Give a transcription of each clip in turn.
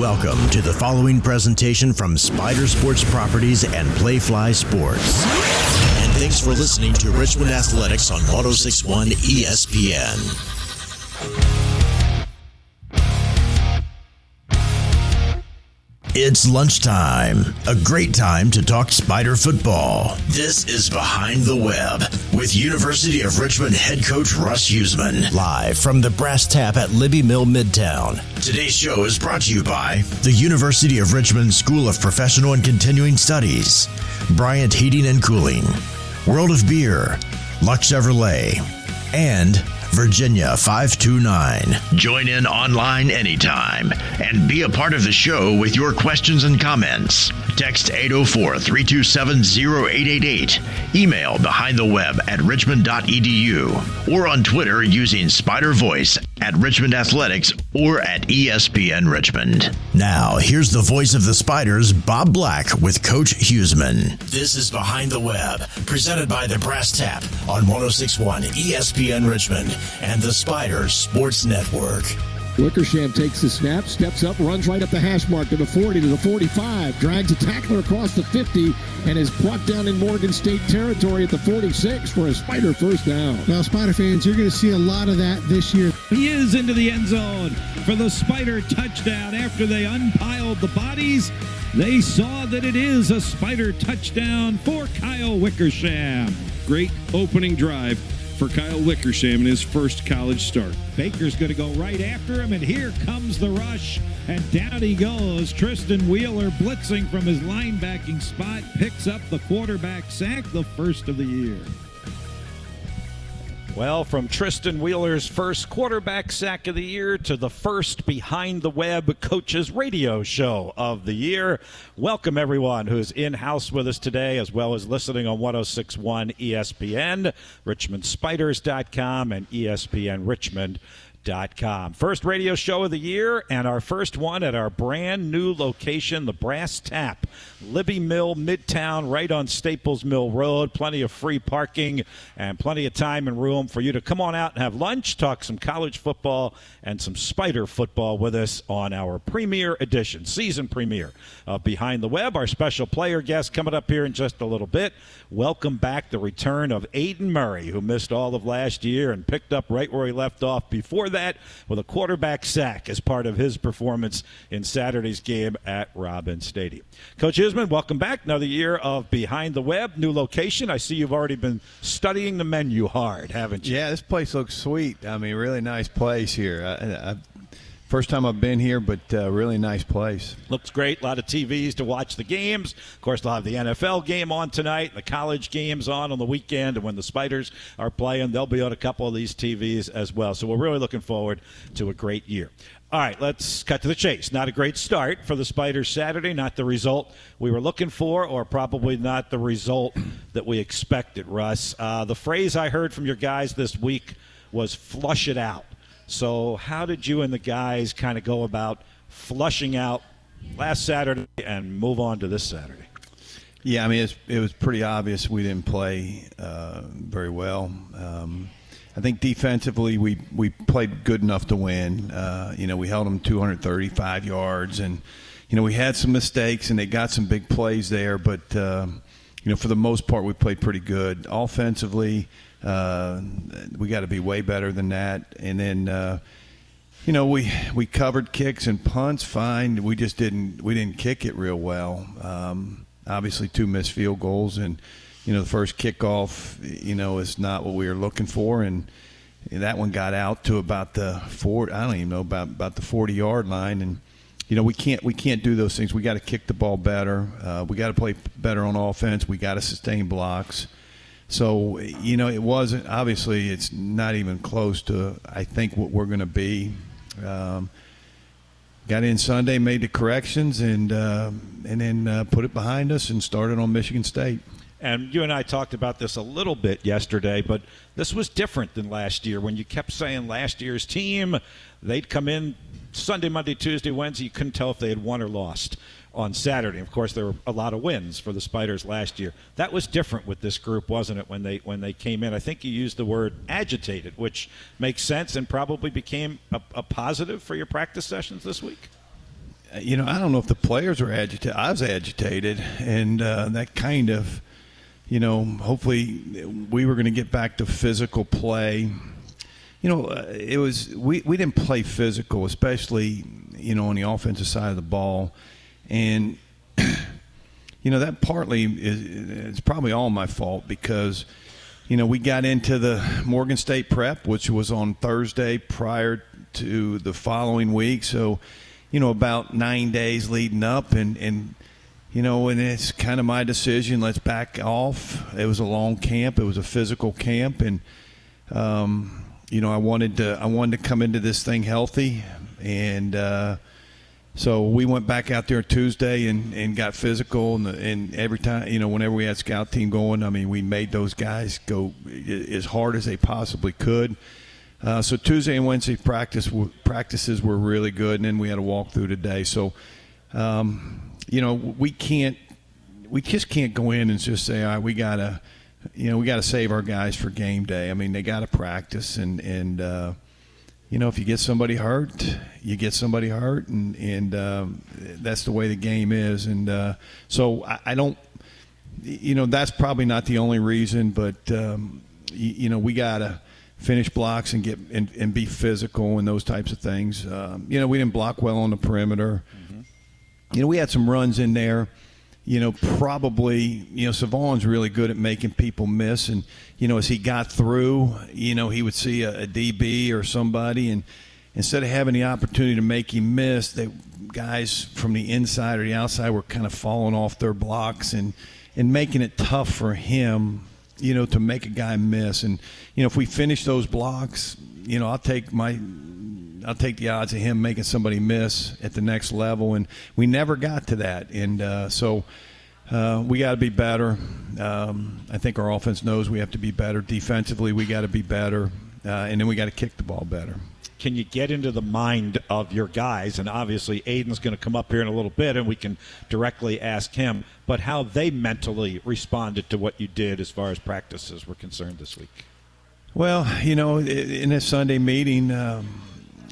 Welcome to the following presentation from Spider Sports Properties and Playfly Sports. And thanks for listening to Richmond Athletics on 1061 ESPN. It's lunchtime, a great time to talk spider football. This is Behind the Web with University of Richmond head coach Russ Huesman. Live from the Brass Tap at Libbie Mill Midtown. Today's show is brought to you by the University of Richmond School of Professional and Continuing Studies, Bryant Heating and Cooling, World of Beer, Luck Chevrolet, and Virginia 529. Join in online anytime and be a part of the show with your questions and comments. Text 804 327 0888. Email behind the web at richmond.edu or on Twitter using Spider Voice at Richmond Athletics or at ESPN Richmond. Now, here's the voice of the Spiders, Bob Black, with Coach Huesman. This is Behind the Web, presented by the Brass Tap on 1061 ESPN Richmond and the Spiders Sports Network. Wickersham takes the snap, steps up, runs right up the hash mark to the 40 to the 45, drags a tackler across the 50, and is brought down in Morgan State territory at the 46 for a Spider first down. Well, Spider fans, you're going to see a lot of that this year. He is into the end zone for the Spider touchdown after they unpiled the bodies. They saw that it is a Spider touchdown for Kyle Wickersham. Great opening drive for Kyle Wickersham in his first college start. Baker's going to go right after him, and here comes the rush. And down he goes. Tristan Wheeler blitzing from his linebacking spot picks up the quarterback sack, the first of the year. Well, from Tristan Wheeler's first quarterback sack of the year to the first behind the web coaches radio show of the year. Welcome everyone who's in house with us today, as well as listening on 1061 ESPN, RichmondSpiders.com, and ESPN Richmond. Com. First radio show of the year, and our first one at our brand new location, the Brass Tap, Libbie Mill, Midtown, right on Staples Mill Road. Plenty of free parking and plenty of time and room for you to come on out and have lunch, talk some college football and some spider football with us on our premiere edition, season premiere of Behind the Web. Our special player guest coming up here in just a little bit. Welcome back the return of Aidan Murray, who missed all of last year and picked up right where he left off before that with a quarterback sack as part of his performance in Saturday's game at Robins Stadium. Coach Huesman, welcome back. Another year of Behind the Web, new location. I see you've already been studying the menu hard, haven't you? Yeah, this place looks sweet. I mean, really nice place here. I, I, First time I've been here, but uh, really nice place. Looks great. A lot of TVs to watch the games. Of course, they'll have the NFL game on tonight, the college games on on the weekend, and when the Spiders are playing, they'll be on a couple of these TVs as well. So we're really looking forward to a great year. All right, let's cut to the chase. Not a great start for the Spiders Saturday, not the result we were looking for, or probably not the result that we expected, Russ. Uh, the phrase I heard from your guys this week was flush it out. So, how did you and the guys kind of go about flushing out last Saturday and move on to this Saturday? Yeah, I mean, it was pretty obvious we didn't play uh, very well. Um, I think defensively we, we played good enough to win. Uh, you know, we held them 235 yards, and you know we had some mistakes, and they got some big plays there. But uh, you know, for the most part, we played pretty good offensively. Uh, we got to be way better than that. And then, uh, you know, we we covered kicks and punts fine. We just didn't we didn't kick it real well. Um, obviously, two missed field goals, and you know, the first kickoff, you know, is not what we were looking for, and that one got out to about the four. I don't even know about about the forty yard line, and you know we can't we can't do those things. We got to kick the ball better. Uh, we got to play better on offense. We got to sustain blocks. So you know, it wasn't obviously it's not even close to I think what we're going to be. Um, got in Sunday, made the corrections, and uh, and then uh, put it behind us and started on Michigan State. And you and I talked about this a little bit yesterday, but this was different than last year when you kept saying last year's team, they'd come in Sunday, Monday, Tuesday, Wednesday, you couldn't tell if they had won or lost on Saturday. Of course, there were a lot of wins for the Spiders last year. That was different with this group, wasn't it? When they when they came in, I think you used the word agitated, which makes sense and probably became a, a positive for your practice sessions this week. you know, I don't know if the players were agitated. I was agitated, and uh, that kind of, you know, hopefully we were going to get back to physical play. You know, uh, it was we, we didn't play physical, especially you know on the offensive side of the ball, and you know that partly is it's probably all my fault because you know we got into the Morgan State prep, which was on Thursday prior to the following week, so you know about nine days leading up, and and you know, and it's kind of my decision. Let's back off. It was a long camp. It was a physical camp, and um, you know, I wanted to I wanted to come into this thing healthy, and uh, so we went back out there Tuesday and, and got physical, and, and every time you know, whenever we had scout team going, I mean, we made those guys go as hard as they possibly could. Uh, so Tuesday and Wednesday practice practices were really good, and then we had a walkthrough today. So, um, you know, we can't, we just can't go in and just say, all right, we gotta you know, we got to save our guys for game day. I mean, they got to practice, and and uh, you know, if you get somebody hurt, you get somebody hurt, and and um, that's the way the game is. And uh, so I, I, don't, you know, that's probably not the only reason, but um, you, you, know, we got to finish blocks and get and, and, be physical and those types of things. Um, you know, we didn't block well on the perimeter. Mm-hmm. You know, we had some runs in there you know, probably, you know, Savon's really good at making people miss. And, you know, as he got through, you know, he would see a, a DB or somebody, and instead of having the opportunity to make him miss, the guys from the inside or the outside were kind of falling off their blocks and, and making it tough for him, you know, to make a guy miss. And, you know, if we finish those blocks, you know, I'll take my I'll take the odds of him making somebody miss at the next level, and we never got to that. And uh, so uh, we got to be better. Um, I think our offense knows we have to be better. Defensively, we got to be better, uh, and then we got to kick the ball better. Can you get into the mind of your guys? And obviously, Aidan's going to come up here in a little bit, and we can directly ask him. But how they mentally responded to what you did as far as practices were concerned this week? Well, you know, in a Sunday meeting. Um,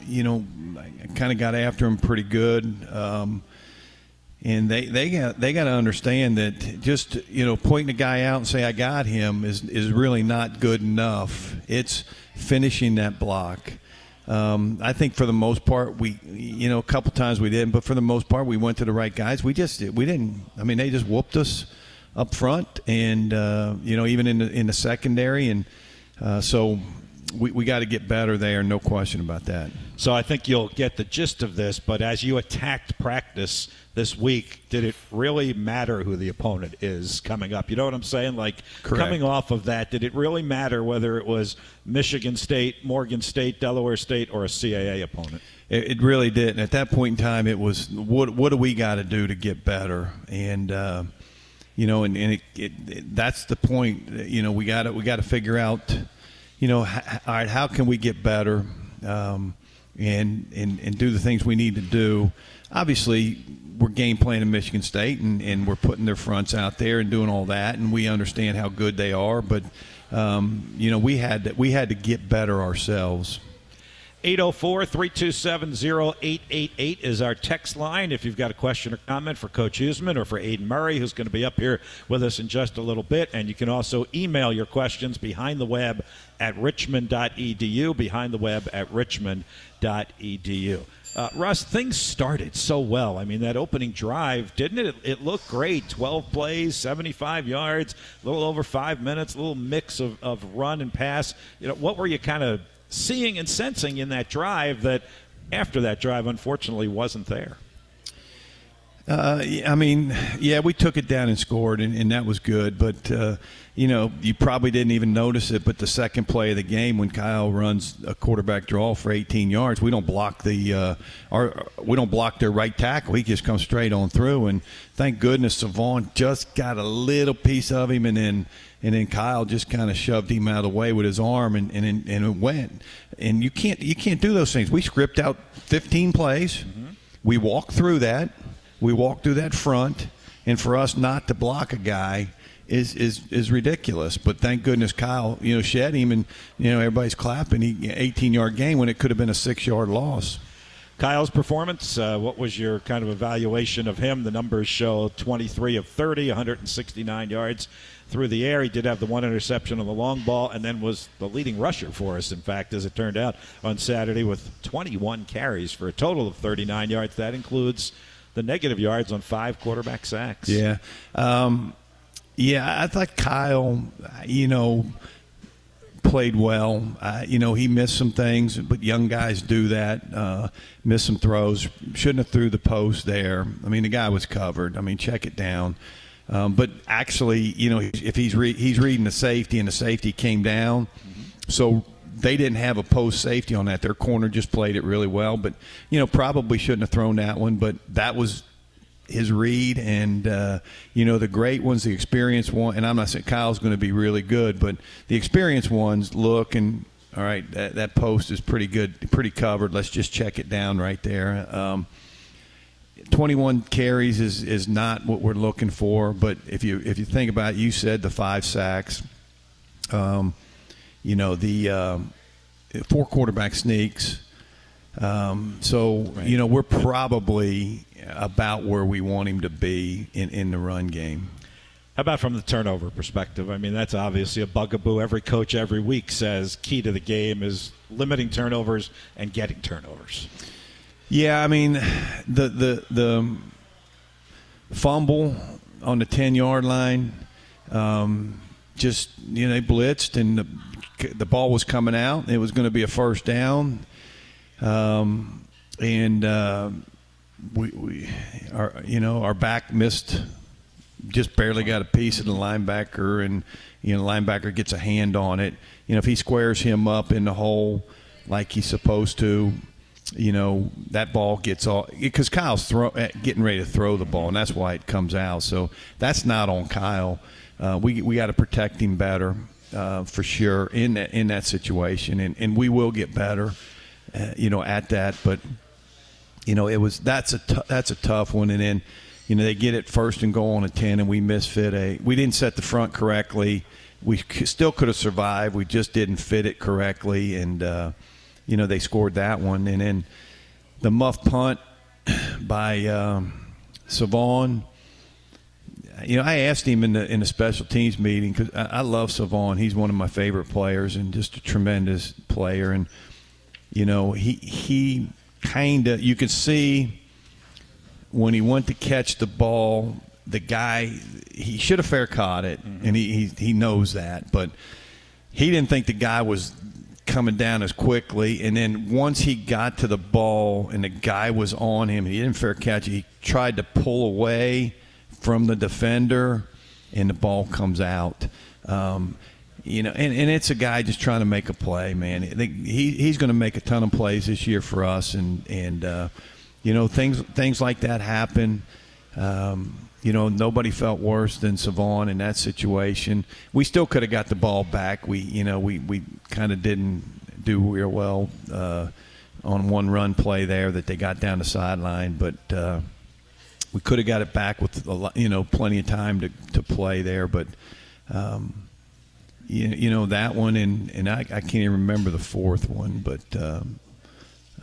you know, I kind of got after him pretty good. Um, and they they got they got to understand that just you know pointing a guy out and say I got him is is really not good enough. It's finishing that block. Um, I think for the most part we you know a couple times we didn't, but for the most part we went to the right guys. We just we didn't. I mean they just whooped us up front, and uh, you know even in the in the secondary, and uh, so we, we got to get better there, no question about that. So I think you'll get the gist of this, but as you attacked practice this week, did it really matter who the opponent is coming up? You know what I'm saying? Like Correct. coming off of that, did it really matter whether it was Michigan State, Morgan State, Delaware State, or a CAA opponent? It, it really did. And at that point in time, it was what what do we got to do to get better? And uh, you know, and, and it, it, that's the point. You know, we got to we got to figure out you know, h- all right, how can we get better um, and, and, and do the things we need to do? Obviously, we're game playing in Michigan State and, and we're putting their fronts out there and doing all that, and we understand how good they are. But, um, you know, we had, to, we had to get better ourselves. 804 327 0888 is our text line. If you've got a question or comment for Coach Huesman or for Aidan Murray, who's going to be up here with us in just a little bit. And you can also email your questions behind the web at richmond.edu, behind the web at richmond.edu. Uh, Russ, things started so well. I mean, that opening drive, didn't it? it? It looked great. 12 plays, 75 yards, a little over five minutes, a little mix of, of run and pass. You know, what were you kind of seeing and sensing in that drive that after that drive, unfortunately, wasn't there? Uh, I mean, yeah, we took it down and scored, and, and that was good. But uh, you know, you probably didn't even notice it. But the second play of the game, when Kyle runs a quarterback draw for 18 yards, we don't block the uh, our we don't block their right tackle. He just comes straight on through, and thank goodness Savon just got a little piece of him, and then and then Kyle just kind of shoved him out of the way with his arm, and and and it went. And you can't you can't do those things. We script out 15 plays. Mm-hmm. We walk through that we walk through that front, and for us not to block a guy is is is ridiculous. But thank goodness Kyle, you know, shed him, and you know everybody's clapping. He 18 yard game when it could have been a six yard loss. Kyle's performance, uh, what was your kind of evaluation of him? The numbers show 23 of 30, 169 yards through the air. He did have the one interception on the long ball and then was the leading rusher for us, in fact, as it turned out on Saturday with 21 carries for a total of 39 yards. That includes the negative yards on five quarterback sacks. Yeah. Um, yeah, I thought Kyle, you know, played well. Uh, you know, he missed some things, but young guys do that. Uh, miss some throws. Shouldn't have threw the post there. I mean, the guy was covered. I mean, check it down. Um, but actually, you know, if he's re- he's reading the safety and the safety came down, mm-hmm. so they didn't have a post safety on that. Their corner just played it really well, but you know, probably shouldn't have thrown that one. But that was his read, and uh, you know the great ones, the experienced one. And I'm not saying Kyle's going to be really good, but the experienced ones look and all right, that, that post is pretty good, pretty covered. Let's just check it down right there. Um, 21 carries is, is not what we're looking for, but if you if you think about, it, you said the five sacks, um, you know the um, four quarterback sneaks. Um, so right. you know we're probably about where we want him to be in, in the run game. How about from the turnover perspective? I mean, that's obviously a bugaboo. Every coach every week says key to the game is limiting turnovers and getting turnovers. Yeah, I mean, the the the fumble on the ten yard line, um, just you know, they blitzed and the the ball was coming out. It was going to be a first down, um, and. Uh, we, we our you know our back missed just barely got a piece of the linebacker and you know linebacker gets a hand on it you know if he squares him up in the hole like he's supposed to you know that ball gets all because Kyle's throw, eh, getting ready to throw the ball and that's why it comes out so that's not on Kyle uh, we we got to protect him better uh, for sure in that in that situation and and we will get better uh, you know at that but you know, it was that's a t- that's a tough one. And then, you know, they get it first and go on a ten, and we misfit a. We didn't set the front correctly. We still could have survived. We just didn't fit it correctly, and uh, you know they scored that one. And then the muff punt by um, Savon. You know, I asked him in the in the special teams meeting because I, I love Savon. He's one of my favorite players and just a tremendous player. And you know, he he kind of you could see when he went to catch the ball, the guy he should have fair caught it, mm-hmm. and he, he he knows that, but he didn't think the guy was coming down as quickly. And then once he got to the ball and the guy was on him, he didn't fair catch. He tried to pull away from the defender, and the ball comes out. Um, you know, and, and it's a guy just trying to make a play, man. He he's going to make a ton of plays this year for us, and and uh, you know things things like that happen. Um, you know, nobody felt worse than Savon in that situation. We still could have got the ball back. We you know we we kind of didn't do real well uh, on one run play there that they got down the sideline, but. Uh, we could have got it back with a lot, you know plenty of time to, to play there, but um, you, you know that one, and and I, I can't even remember the fourth one, but um,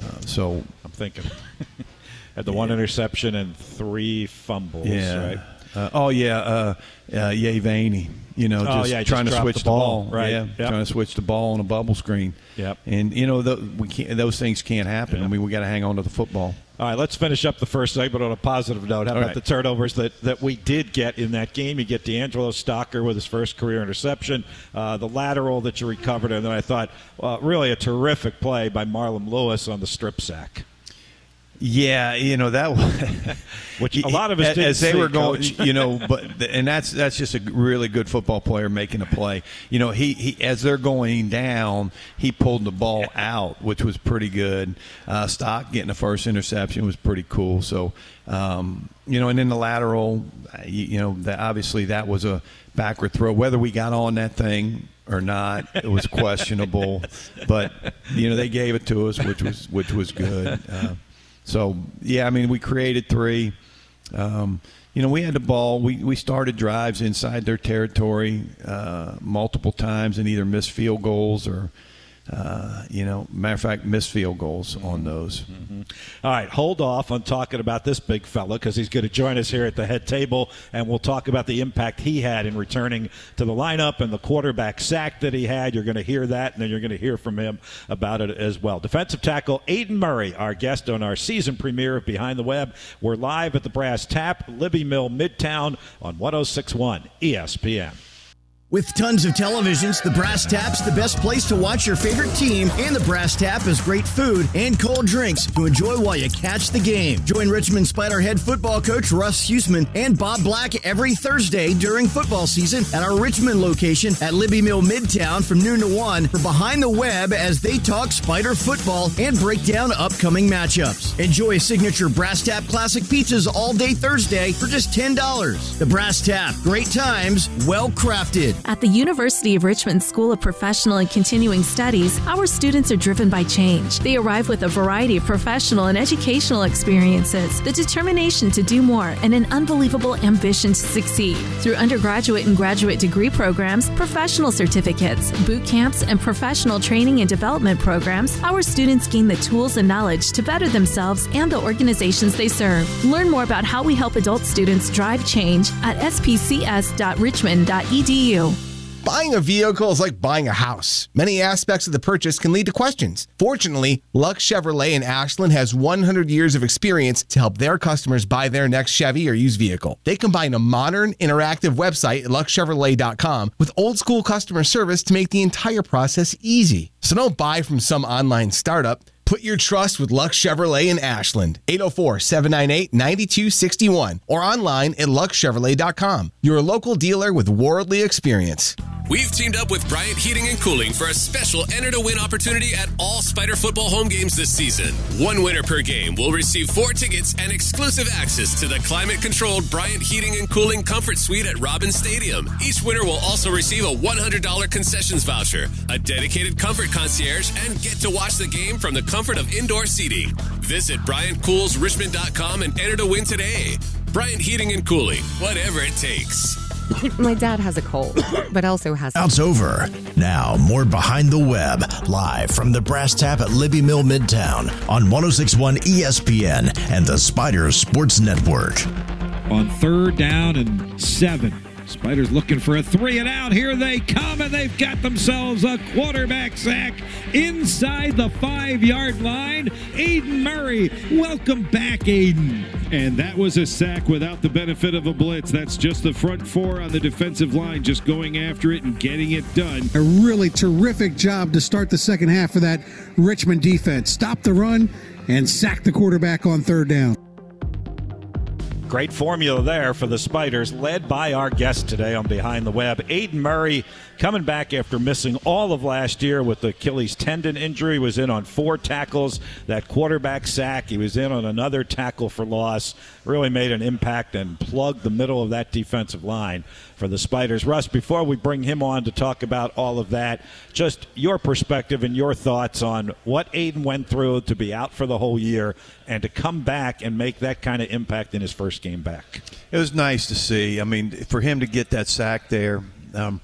uh, so I'm thinking had the yeah. one interception and three fumbles. Yeah. Right? Uh, oh yeah, uh, uh, Yay Vaney. You know, oh, just yeah, trying just to switch the ball. ball. Right. Yeah, yep. trying to switch the ball on a bubble screen. Yep. And you know, the, we can't, those things can't happen. I mean, we got to hang on to the football. All right, let's finish up the first segment on a positive note. How All about right. the turnovers that, that we did get in that game? You get D'Angelo Stocker with his first career interception, uh, the lateral that you recovered, and then I thought, well, really a terrific play by Marlon Lewis on the strip sack. Yeah, you know that which a lot of us as they see, were going, you know, but and that's that's just a really good football player making a play. You know, he, he as they're going down, he pulled the ball out, which was pretty good. Uh, Stock getting the first interception was pretty cool. So, um, you know, and then the lateral, you, you know, that obviously that was a backward throw. Whether we got on that thing or not, it was questionable. but you know, they gave it to us, which was which was good. Uh, so yeah, I mean, we created three. Um, you know, we had the ball. We, we started drives inside their territory uh, multiple times and either missed field goals or uh, you know, matter of fact, missed field goals on those. Mm-hmm. All right, hold off on talking about this big fella because he's going to join us here at the head table, and we'll talk about the impact he had in returning to the lineup and the quarterback sack that he had. You're going to hear that, and then you're going to hear from him about it as well. Defensive tackle Aidan Murray, our guest on our season premiere of Behind the Web. We're live at the Brass Tap, Libbie Mill, Midtown on 1061 ESPN. With tons of televisions, the Brass Tap's the best place to watch your favorite team, and the Brass Tap has great food and cold drinks to enjoy while you catch the game. Join Richmond Spider head football coach Russ Huesman and Bob Black every Thursday during football season at our Richmond location at Libbie Mill Midtown from noon to 1 for Behind the Web as they talk Spider football and break down upcoming matchups. Enjoy signature Brass Tap Classic pizzas all day Thursday for just $10. The Brass Tap, great times, well crafted. At the University of Richmond School of Professional and Continuing Studies, our students are driven by change. They arrive with a variety of professional and educational experiences, the determination to do more, and an unbelievable ambition to succeed. Through undergraduate and graduate degree programs, professional certificates, boot camps, and professional training and development programs, our students gain the tools and knowledge to better themselves and the organizations they serve. Learn more about how we help adult students drive change at spcs.richmond.edu. Buying a vehicle is like buying a house. Many aspects of the purchase can lead to questions. Fortunately, Luck Chevrolet in Ashland has 100 years of experience to help their customers buy their next Chevy or used vehicle. They combine a modern, interactive website at luckchevrolet.com with old school customer service to make the entire process easy. So don't buy from some online startup. Put your trust with Luck Chevrolet in Ashland, 804 798 9261, or online at luckchevrolet.com. Your local dealer with worldly experience. We've teamed up with Bryant Heating and Cooling for a special enter to win opportunity at all Spider football home games this season. One winner per game will receive four tickets and exclusive access to the climate controlled Bryant Heating and Cooling Comfort Suite at Robins Stadium. Each winner will also receive a $100 concessions voucher, a dedicated comfort concierge, and get to watch the game from the comfort of indoor seating. Visit BryantCoolsRichmond.com and enter to win today. Bryant Heating and Cooling, whatever it takes. My dad has a cold, but also has. It's over. Now, more Behind the Web, live from the Brass Tap at Libbie Mill Midtown on 1061 ESPN and the Spider Sports Network. On third down and seven. Spiders looking for a three and out. Here they come, and they've got themselves a quarterback sack inside the five yard line. Aidan Murray, welcome back, Aidan. And that was a sack without the benefit of a blitz. That's just the front four on the defensive line just going after it and getting it done. A really terrific job to start the second half for that Richmond defense. Stop the run and sack the quarterback on third down. Great formula there for the Spiders, led by our guest today on Behind the Web. Aidan Murray coming back after missing all of last year with the Achilles tendon injury, was in on four tackles, that quarterback sack. He was in on another tackle for loss. Really made an impact and plugged the middle of that defensive line for the Spiders. Russ, before we bring him on to talk about all of that, just your perspective and your thoughts on what Aidan went through to be out for the whole year and to come back and make that kind of impact in his first game back. It was nice to see. I mean, for him to get that sack there, um,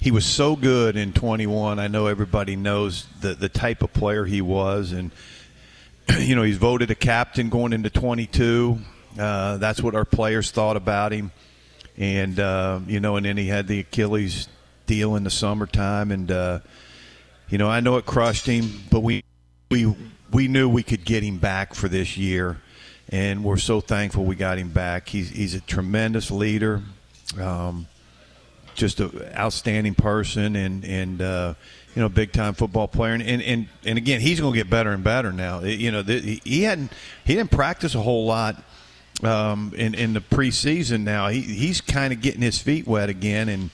he was so good in 21. I know everybody knows the the type of player he was, and you know he's voted a captain going into 22. Uh, that's what our players thought about him, and uh, you know, and then he had the Achilles deal in the summertime, and uh, you know, I know it crushed him, but we we we knew we could get him back for this year, and we're so thankful we got him back. He's he's a tremendous leader. Um, just an outstanding person and and uh, you know big time football player and and and again he's going to get better and better now. You know he hadn't he didn't practice a whole lot um, in in the preseason. Now he he's kind of getting his feet wet again and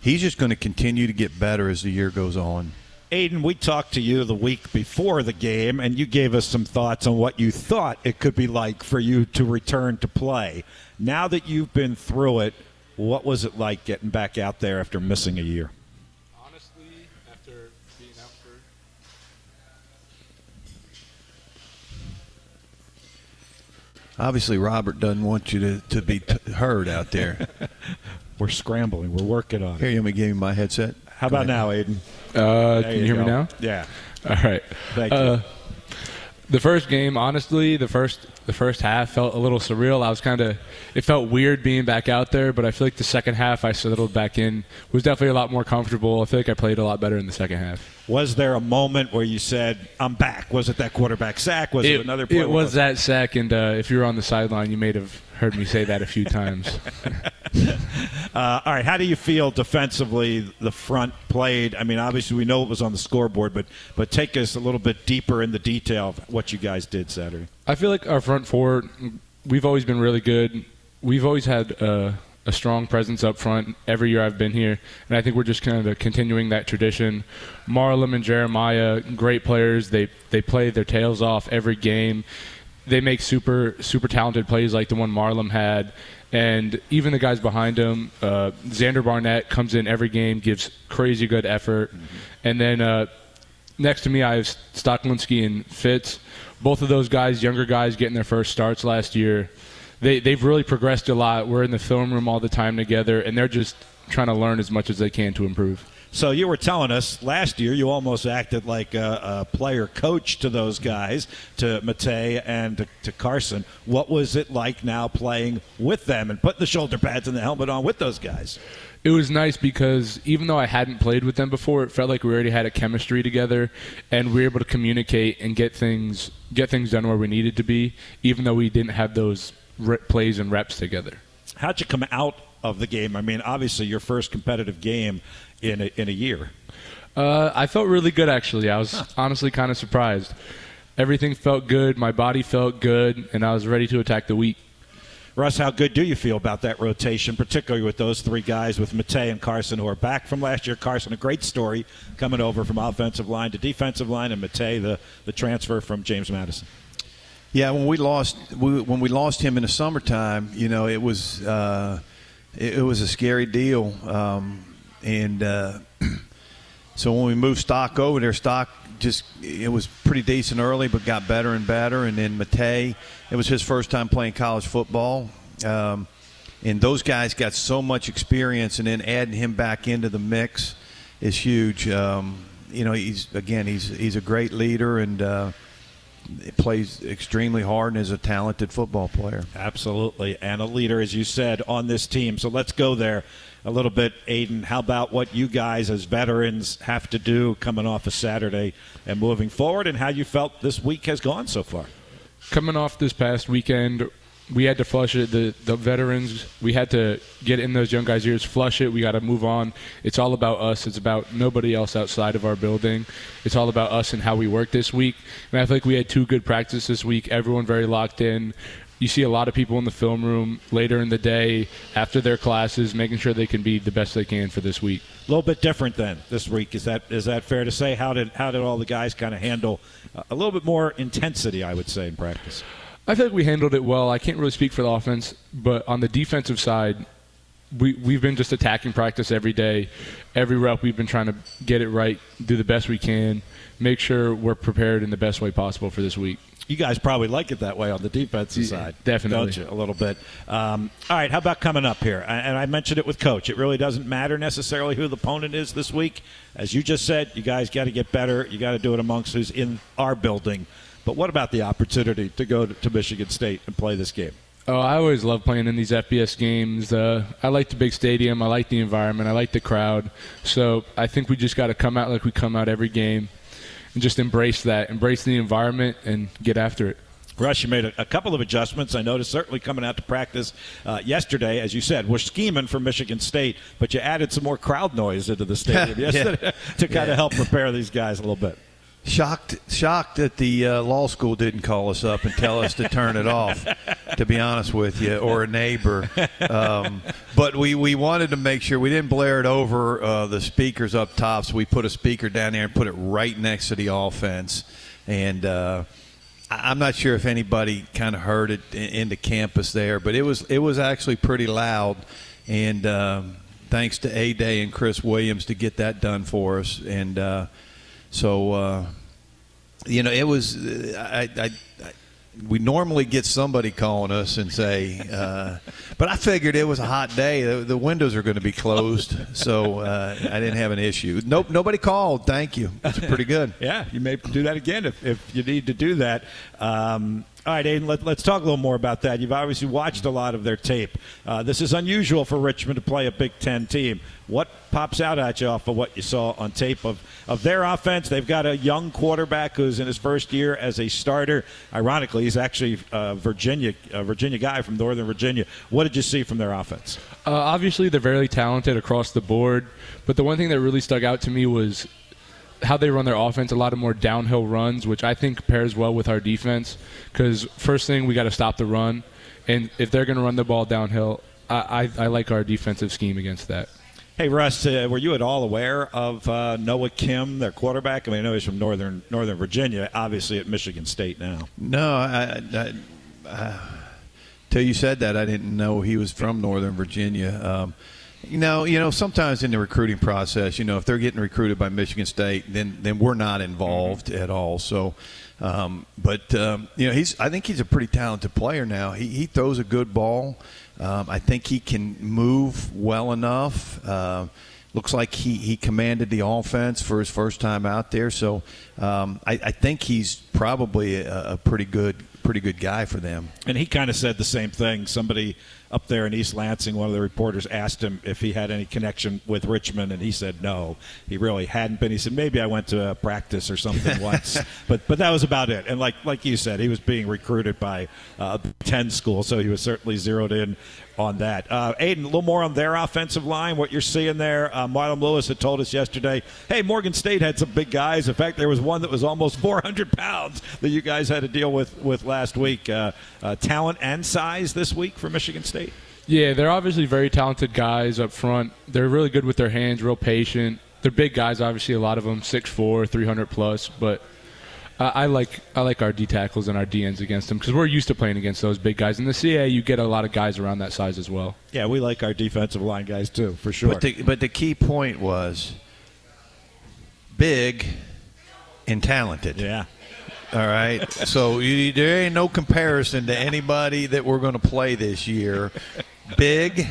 he's just going to continue to get better as the year goes on. Aidan, we talked to you the week before the game, and you gave us some thoughts on what you thought it could be like for you to return to play. Now that you've been through it, what was it like getting back out there after missing a year? Honestly, after being out for. Obviously, Robert doesn't want you to, to be t- heard out there. We're scrambling. We're working on it. Here, you want me to give you my headset? How about now, Aidan? Uh, can you, you hear me now? Yeah. All right. Thank you. uh, The first game, honestly, the first the first half felt a little surreal. I was kind of it felt weird being back out there, but I feel like the second half I settled back in was definitely a lot more comfortable. I feel like I played a lot better in the second half. Was there a moment where you said, "I'm back"? Was it that quarterback sack? Was it, another play? It was that sack, and uh, if you were on the sideline, you may have heard me say that a few times. Uh, all right, how do you feel defensively? The front played. I mean, obviously we know it was on the scoreboard, but but take us a little bit deeper in the detail of what you guys did Saturday. I feel like our front four, we've always been really good. We've always had a strong presence up front every year I've been here, and I think we're just kind of continuing that tradition. Marlon and Jeremiah, great players. They they play their tails off every game. They make super super talented plays like the one Marlon had, and even the guys behind him. Uh, Xander Barnett comes in every game, gives crazy good effort, and then. Uh, next to me, I have Stocklinski and Fitz. Both of those guys, younger guys, getting their first starts last year. They they've really progressed a lot. We're in the film room all the time together, and they're just trying to learn as much as they can to improve. So you were telling us last year you almost acted like a, a player coach to those guys, to Matei and to, to Carson. What was it like now playing with them and putting the shoulder pads and the helmet on with those guys? It was nice because even though I hadn't played with them before, it felt like we already had a chemistry together, and we were able to communicate and get things get things done where we needed to be, even though we didn't have those rep plays and reps together. How'd you come out of the game? I mean, obviously your first competitive game in a, in a year. Uh, I felt really good actually. I was honestly kind of surprised. Everything felt good. My body felt good, and I was ready to attack the week. Russ, how good do you feel about that rotation, particularly with those three guys, with Matei and Carson, who are back from last year? Carson, a great story coming over from offensive line to defensive line, and Matei, the, the transfer from James Madison. Yeah, when we lost we, when we lost him in the summertime, you know, it was uh, it, it was a scary deal, um, and uh, so when we moved Stock over there, Stock just it was pretty decent early, but got better and better. And then Matei, it was his first time playing college football. Um, and those guys got so much experience, and then adding him back into the mix is huge. Um, you know, he's again, he's he's a great leader and uh, plays extremely hard and is a talented football player. Absolutely, and a leader, as you said, on this team. So let's go there a little bit, Aidan. How about what you guys as veterans have to do coming off a Saturday and moving forward, and how you felt this week has gone so far? Coming off this past weekend, we had to flush it. The the veterans, we had to get in those young guys' ears, flush it. We got to move on. It's all about us. It's about nobody else outside of our building. It's all about us and how we work this week. And I feel like we had two good practices this week. Everyone very locked in. You see a lot of people in the film room later in the day after their classes, making sure they can be the best they can for this week. A little bit different then this week. Is that is that fair to say? How did how did all the guys kind of handle uh, a little bit more intensity? I would say in practice. I feel like we handled it well. I can't really speak for the offense, but on the defensive side, we we've been just attacking practice every day, every rep. We've been trying to get it right, do the best we can, make sure we're prepared in the best way possible for this week. You guys probably like it that way on the defensive side, definitely. don't you? A little bit. Um, all right, how about coming up here? And I mentioned it with Coach. It really doesn't matter necessarily who the opponent is this week. As you just said, you guys got to get better. You got to do it amongst who's in our building. But what about the opportunity to go to, to Michigan State and play this game? Oh, I always love playing in these FBS games. Uh, I like the big stadium. I like the environment. I like the crowd. So I think we just got to come out like we come out every game and just embrace that, embrace the environment, and get after it. Russ, you made a, a couple of adjustments. I noticed certainly coming out to practice uh, yesterday, as you said, we're scheming for Michigan State, but you added some more crowd noise into the stadium Yeah. yesterday to kind Yeah. of help prepare these guys a little bit. Shocked, shocked that the uh, law school didn't call us up and tell us to turn it off. To be honest with you, or a neighbor, um, but we, we wanted to make sure we didn't blare it over uh, the speakers up top. So we put a speaker down there and put it right next to the offense. And uh, I'm not sure if anybody kind of heard it in, into campus there, but it was it was actually pretty loud. And um, thanks to A Day and Chris Williams to get that done for us. And uh, so, uh, you know, it was. I, I, I we normally get somebody calling us and say, uh, but I figured it was a hot day. The, the windows are going to be closed, so uh, I didn't have an issue. Nope, nobody called. Thank you. That's pretty good. yeah, you may do that again if, if you need to do that. Um, all right, Aidan, let, us talk a little more about that. You've obviously watched a lot of their tape. Uh, this is unusual for Richmond to play a Big Ten team. What pops out at you off of what you saw on tape of, of their offense? They've got a young quarterback who's in his first year as a starter. Ironically, he's actually a Virginia, a Virginia guy from Northern Virginia. What did you see from their offense? Uh, obviously, they're very talented across the board, but the one thing that really stuck out to me was how they run their offense, a lot of more downhill runs, which I think pairs well with our defense. Because first thing, we got to stop the run, and if they're going to run the ball downhill, I, I, I, like our defensive scheme against that. Hey Russ, uh, were you at all aware of uh, Noah Kim, their quarterback? I mean, I know he's from northern Northern Virginia, obviously at Michigan State now. No, I, I, I, till you said that, I didn't know he was from Northern Virginia. Um, you know, you know, sometimes in the recruiting process, you know, if they're getting recruited by Michigan State, then then we're not involved mm-hmm. at all. So, um, but um, you know, he's I think he's a pretty talented player now. He he throws a good ball. Um, I think he can move well enough. Uh, looks like he, he commanded the offense for his first time out there. So um, I, I, think he's probably a, a pretty good pretty good guy for them. And he kind of said the same thing. Somebody up there in East Lansing, one of the reporters asked him if he had any connection with Richmond, and he said no, he really hadn't been. He said maybe I went to a practice or something once, but but that was about it. And like like you said, he was being recruited by uh, ten school, so he was certainly zeroed in on that. Uh, Aidan, a little more on their offensive line, what you're seeing there. Uh, Marlon Lewis had told us yesterday, hey, Morgan State had some big guys. In fact, there was one that was almost 400 pounds that you guys had to deal with, with last week. Uh, uh talent and size this week for Michigan State? Yeah, they're obviously very talented guys up front. They're really good with their hands, real patient. They're big guys, obviously, a lot of them 6'4, 300 plus, but uh, I like I like our D tackles and our DNs against them because we're used to playing against those big guys. In the CA, you get a lot of guys around that size as well. Yeah, we like our defensive line guys too, for sure. But the, but the key point was big and talented. Yeah. All right. so you, there ain't no comparison to anybody that we're going to play this year. Big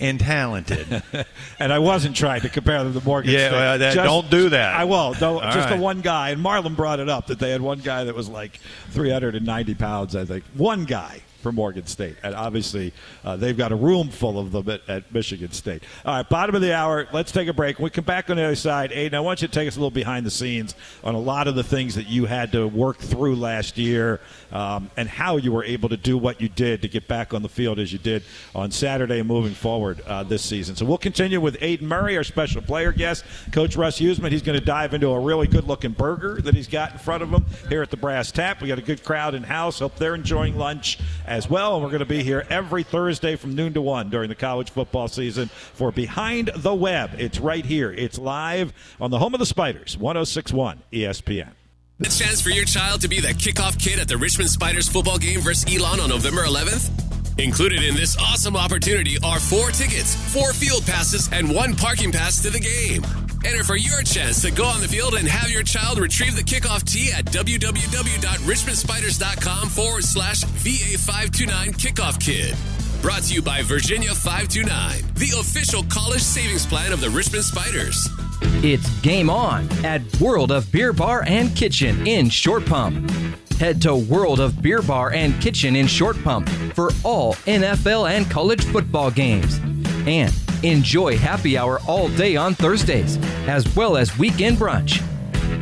and talented. and I wasn't trying to compare them to Morgan yeah, State. That, uh, just, don't do that. I won't. just right. the one guy. And Marlon brought it up that they had one guy that was like 390 pounds, I think. One guy for Morgan State. And obviously, uh, they've got a room full of them at, at, Michigan State. All right, bottom of the hour. Let's take a break. When we come back on the other side, Aidan, I want you to take us a little behind the scenes on a lot of the things that you had to work through last year um, and how you were able to do what you did to get back on the field as you did on Saturday moving forward uh, this season. So we'll continue with Aidan Murray, our special player guest, Coach Russ Huesman. He's going to dive into a really good looking burger that he's got in front of him here at the Brass Tap. We got a good crowd in house. Hope they're enjoying lunch as well. And we're going to be here every Thursday from noon to 1 during the college football season for Behind the Web. It's right here. It's live on the home of the Spiders, 1061 ESPN. The chance for your child to be the kickoff kid at the Richmond Spiders football game versus Elon on November 11th? Included in this awesome opportunity are four tickets, four field passes, and one parking pass to the game. Enter for your chance to go on the field and have your child retrieve the kickoff tee at www.richmondspiders.com forward slash VA529 kickoff kid. Brought to you by Virginia 529, the official college savings plan of the Richmond Spiders. It's game on at World of Beer Bar and Kitchen in Short Pump. Head to World of Beer Bar and Kitchen in Short Pump for all NFL and college football games. And Enjoy happy hour all day on Thursdays, as well as weekend brunch.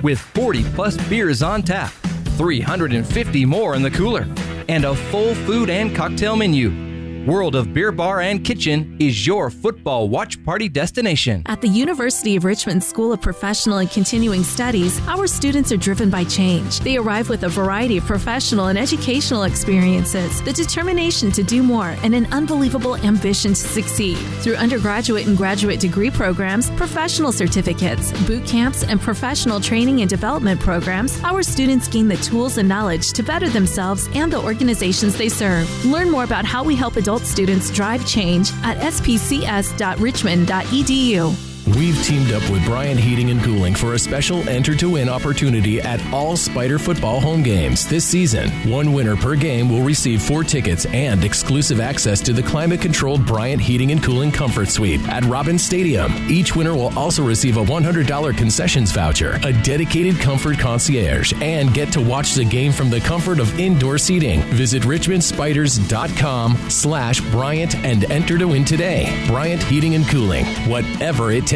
With 40 plus beers on tap, 350 more in the cooler, and a full food and cocktail menu. World of Beer Bar and Kitchen is your football watch party destination. At the University of Richmond School of Professional and Continuing Studies, our students are driven by change. They arrive with a variety of professional and educational experiences, the determination to do more, and an unbelievable ambition to succeed. Through undergraduate and graduate degree programs, professional certificates, boot camps, and professional training and development programs, our students gain the tools and knowledge to better themselves and the organizations they serve. Learn more about how we help adults adult students drive change at spcs.richmond.edu. We've teamed up with Bryant Heating and Cooling for a special enter to win opportunity at all Spider football home games this season. One winner per game will receive four tickets and exclusive access to the climate controlled Bryant Heating and Cooling Comfort Suite at Robins Stadium. Each winner will also receive a $100 concessions voucher, a dedicated comfort concierge, and get to watch the game from the comfort of indoor seating. Visit richmondspiders.com slash Bryant and enter to win today. Bryant Heating and Cooling, whatever it takes.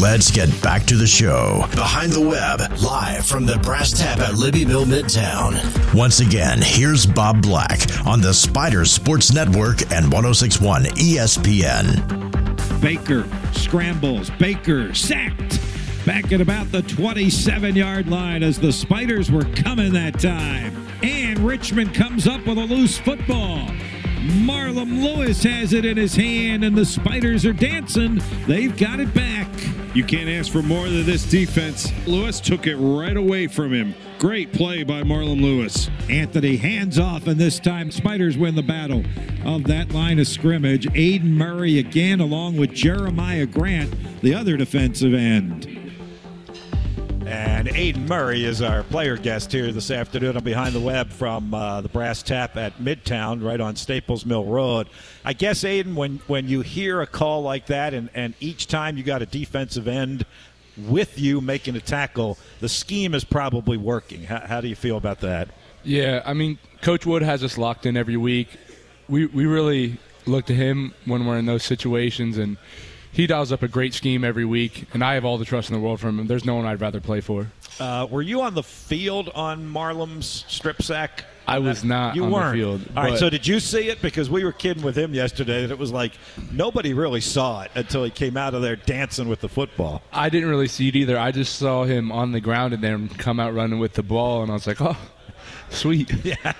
Let's get back to the show. Behind the Web, live from the Brass Tap at Libbie Mill Midtown. Once again, here's Bob Black on the Spider Sports Network and 1061 ESPN. Baker scrambles. Baker sacked. Back at about the 27 yard line as the Spiders were coming that time. And Richmond comes up with a loose football. Marlon Lewis has it in his hand, and the Spiders are dancing. They've got it back. You can't ask for more than this defense. Lewis took it right away from him. Great play by Marlon Lewis. Anthony hands off, and this time Spiders win the battle of that line of scrimmage. Aidan Murray again, along with Jeremiah Grant, the other defensive end. And Aidan Murray is our player guest here this afternoon on Behind the Web from uh, the Brass Tap at Midtown, right on Staples Mill Road. I guess, Aidan, when, when you hear a call like that, and, and each time you got a defensive end with you making a tackle, the scheme is probably working. How, how do you feel about that? Yeah, I mean, Coach Wood has us locked in every week. We, we really look to him when we're in those situations, and – he dials up a great scheme every week, and I have all the trust in the world from him. There's no one I'd rather play for. Uh, were you on the field on Marlon's strip sack? I was not. You on weren't. The field, All right. So did you see it? Because we were kidding with him yesterday, and it was like nobody really saw it until he came out of there dancing with the football. I didn't really see it either. I just saw him on the ground and then come out running with the ball, and I was like, oh. Sweet. Yeah,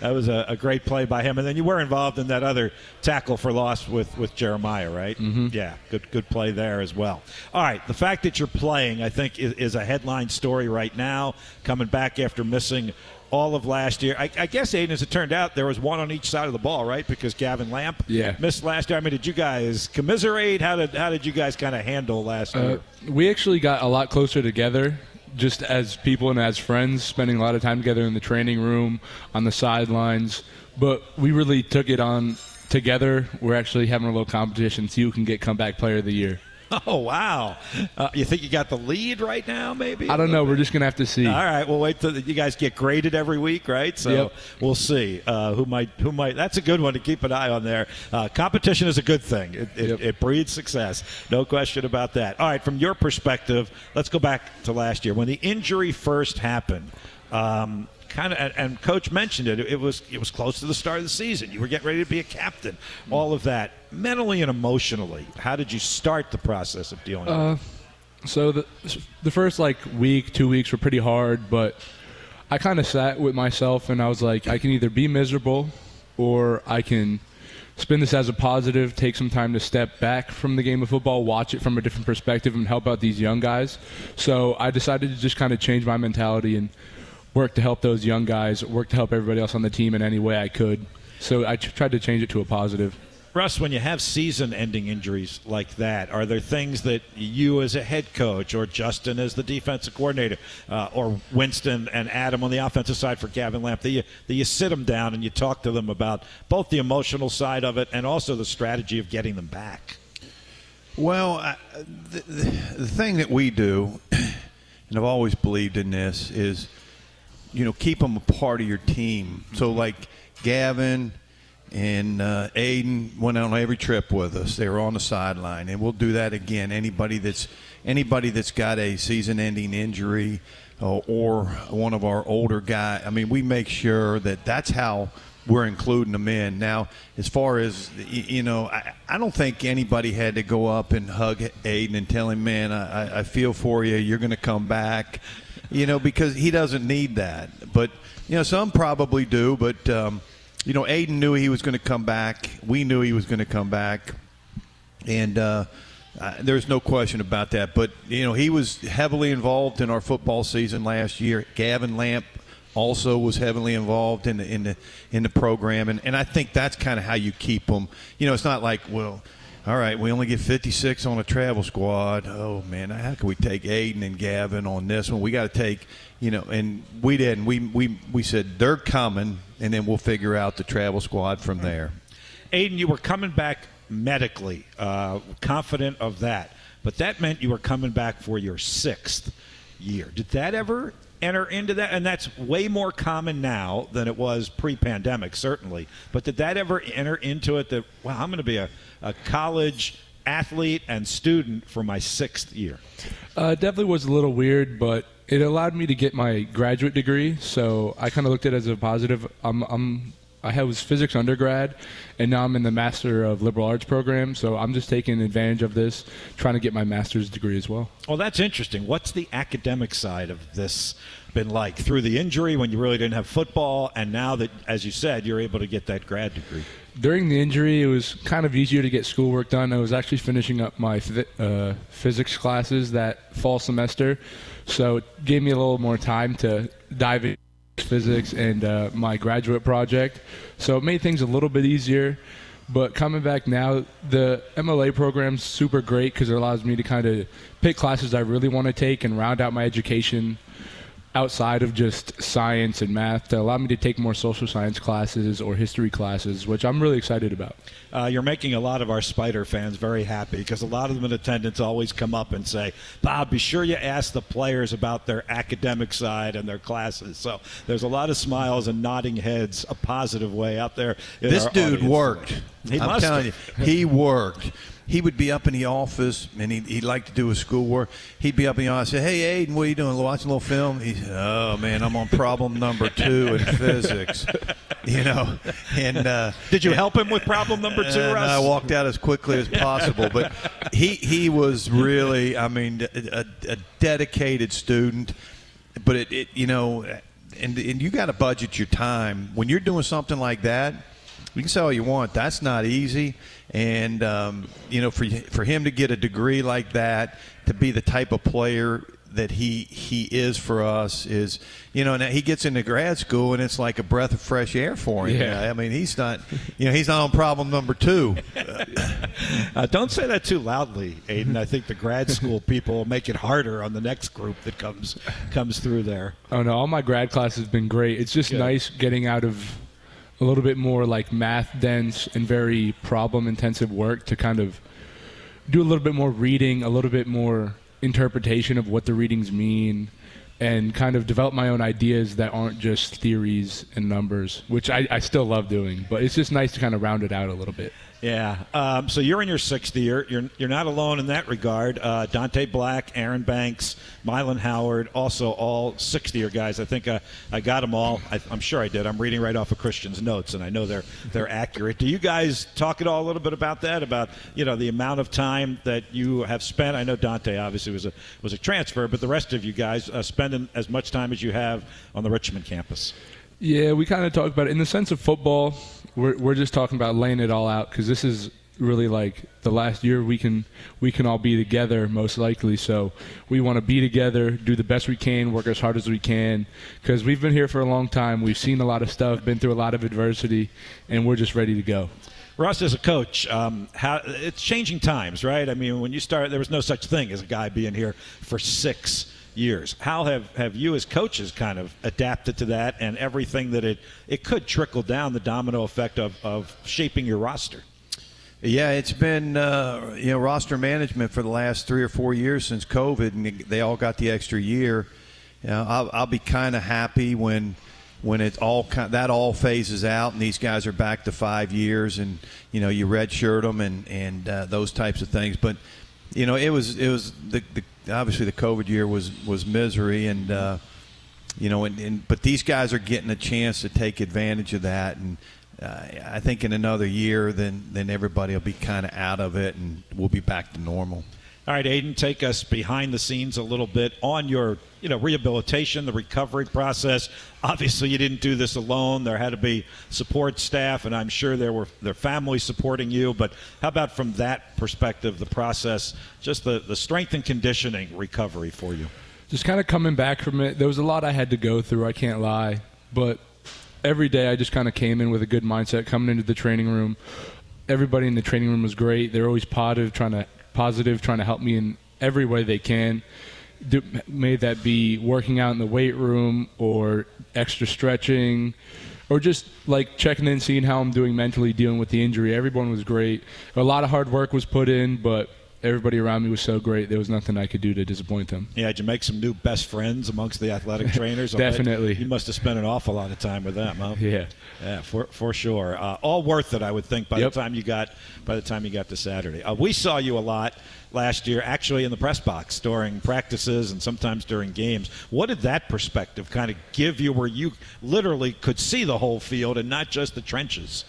that was a, a, great play by him. And then you were involved in that other tackle for loss with, with Jeremiah, right? Mm-hmm. Yeah, good good play there as well. All right, the fact that you're playing, I think, is, is a headline story right now. Coming back after missing all of last year. I, I, guess, Aidan, as it turned out, there was one on each side of the ball, right? Because Gavin Lamp yeah. missed last year. I mean, did you guys commiserate? How did how did you guys kind of handle last uh, year? We actually got a lot closer together just as people and as friends, spending a lot of time together in the training room, on the sidelines. But we really took it on together. We're actually having a little competition, see who can get comeback player of the year. Oh wow! Uh, you think you got the lead right now? Maybe I don't know. We're just gonna have to see. All right, we'll wait till you guys get graded every week, right? So yep. we'll see uh, who might who might. That's a good one to keep an eye on there. Uh, competition is a good thing. It, it, yep. it, breeds success, no question about that. All right, from your perspective, let's go back to last year when the injury first happened. Um, kind of, and, coach mentioned it. It was it was close to the start of the season. You were getting ready to be a captain. All of that, mentally and emotionally. How did you start the process of dealing with uh, it? So the the first like week, two weeks were pretty hard, but I kind of sat with myself and I was like, I can either be miserable, or I can spin this as a positive, take some time to step back from the game of football, watch it from a different perspective, and help out these young guys. So I decided to just kind of change my mentality and work to help those young guys, work to help everybody else on the team in any way I could. So I tried to change it to a positive. Russ, when you have season ending injuries like that, are there things that you as a head coach, or Justin as the defensive coordinator, uh, or Winston and Adam on the offensive side for Gavin Lamp, that you, that you sit them down and you talk to them about both the emotional side of it and also the strategy of getting them back? Well, I, the, the, the thing that we do, and I've always believed in this, is – you know, keep them a part of your team. So like Gavin and uh, Aidan went on every trip with us. They were on the sideline, and we'll do that again. Anybody that's anybody that's got a season-ending injury uh, or one of our older guys. I mean, we make sure that that's how we're including them in. Now, as far as you know, I, I don't think anybody had to go up and hug Aidan and tell him, "Man, I, I feel for you. You're going to come back." you know, because he doesn't need that. But you know, some probably do. But um, you know, Aidan knew he was going to come back. We knew he was going to come back, and uh, there's no question about that. But you know, he was heavily involved in our football season last year. Gavin Lamp also was heavily involved in the in the in the program, and and I think that's kind of how you keep them. You know, it's not like well all right, we only get 56 on a travel squad. Oh man, how can we take Aidan and Gavin on this one? We got to take, you know, and we didn't. We we we said they're coming, and then we'll figure out the travel squad from there. Aidan, you were coming back medically, uh, confident of that, but that meant you were coming back for your sixth year. Did that ever enter into that? And that's way more common now than it was pre-pandemic, certainly. But did that ever enter into it? That wow, I'm going to be a, a college athlete and student for my sixth year. Uh, definitely was a little weird, but it allowed me to get my graduate degree. So I kind of looked at it as a positive. I'm, I'm I was physics undergrad, and now I'm in the Master of Liberal Arts program. So I'm just taking advantage of this, trying to get my master's degree as well. Well, that's interesting. What's the academic side of this been like through the injury when you really didn't have football, and now that, as you said, you're able to get that grad degree? During the injury, it was kind of easier to get schoolwork done. I was actually finishing up my uh, physics classes that fall semester, so it gave me a little more time to dive in physics and uh, my graduate project. So it made things a little bit easier. But coming back now, the MLA program's super great because it allows me to kind of pick classes I really want to take and round out my education outside of just science and math to allow me to take more social science classes or history classes, which I'm really excited about. Uh, you're making a lot of our Spider fans very happy because a lot of them in attendance always come up and say, Bob, be sure you ask the players about their academic side and their classes. So there's a lot of smiles and nodding heads, a positive way out there. This dude audience. worked. He I'm must telling have. you, he worked. He would be up in the office, and he'd, he'd like to do his schoolwork. He'd be up in the office, say, "Hey, Aidan, what are you doing? Watching a little film?" He said, "Oh man, I'm on problem number two in physics." You know, and uh, Did you help him with problem number two, and Russ? I walked out as quickly as possible. But he he was really, I mean, a, a dedicated student. But it, it you know, and and you got to budget your time when you're doing something like that. You can say all you want. That's not easy, and um, you know, for for him to get a degree like that, to be the type of player that he he is for us is you know now he gets into grad school and it's like a breath of fresh air for him Yeah. I mean he's not you know he's not on problem number two Uh, don't say that too loudly, Aidan. I think the grad school people will make it harder on the next group that comes comes through there. Oh no, all my grad class has been great. It's just Good. nice getting out of a little bit more like math dense and very problem intensive work to kind of do a little bit more reading, a little bit more interpretation of what the readings mean, and kind of develop my own ideas that aren't just theories and numbers, which I, I still love doing. But it's just nice to kind of round it out a little bit. Yeah. Um, so you're in your sixth year. You're you're not alone in that regard. Uh, Dante Black, Aaron Banks, Mylan Howard, also all sixth year guys. I think uh, I got them all. I, I'm sure I did. I'm reading right off of Christian's notes, and I know they're they're accurate. Do you guys talk at all a little bit about that? About you know the amount of time that you have spent. I know Dante obviously was a was a transfer, but the rest of you guys uh, spending as much time as you have on the Richmond campus. Yeah, we kind of talk about it in the sense of football. We're we're just talking about laying it all out because this is really like the last year we can we can all be together most likely. So we want to be together, do the best we can, work as hard as we can because we've been here for a long time. We've seen a lot of stuff, been through a lot of adversity, and we're just ready to go. Russ, as a coach, um, how it's changing times, right? I mean, when you started, there was no such thing as a guy being here for six years. How have, have you, as coaches, kind of adapted to that and everything that it it could trickle down the domino effect of, of shaping your roster? Yeah, it's been uh, you know roster management for the last three or four years since COVID, and they all got the extra year. You know, I'll, I'll be kind of happy when when it all that all phases out, and these guys are back to five years, and you know you redshirt them and and uh, those types of things. But you know, it was it was the, the obviously the COVID year was was misery, and uh, you know, and, and but these guys are getting a chance to take advantage of that, and uh, I think in another year, then then everybody will be kind of out of it, and we'll be back to normal. All right, Aidan, take us behind the scenes a little bit on your, you know, rehabilitation, the recovery process. Obviously, you didn't do this alone. There had to be support staff, and I'm sure there were their families supporting you. But how about from that perspective, the process, just the, the strength and conditioning recovery for you? just kind of coming back from it. There was a lot I had to go through. I can't lie, but every day I just kind of came in with a good mindset, coming into the training room, everybody in the training room was great. They're always positive, trying to positive, trying to help me in every way they can. Do, may that be working out in the weight room or extra stretching or just like checking in, seeing how I'm doing mentally, dealing with the injury. Everyone was great. A lot of hard work was put in, but everybody around me was so great. There was nothing I could do to disappoint them. Yeah, did you make some new best friends amongst the athletic trainers? Definitely. You must have spent an awful lot of time with them, huh? Yeah. Yeah, for for sure. Uh, all worth it, I would think. By Yep. the time you got by the time you got to Saturday, uh, we saw you a lot last year, actually in the press box during practices and sometimes during games. What did that perspective kind of give you, where you literally could see the whole field and not just the trenches?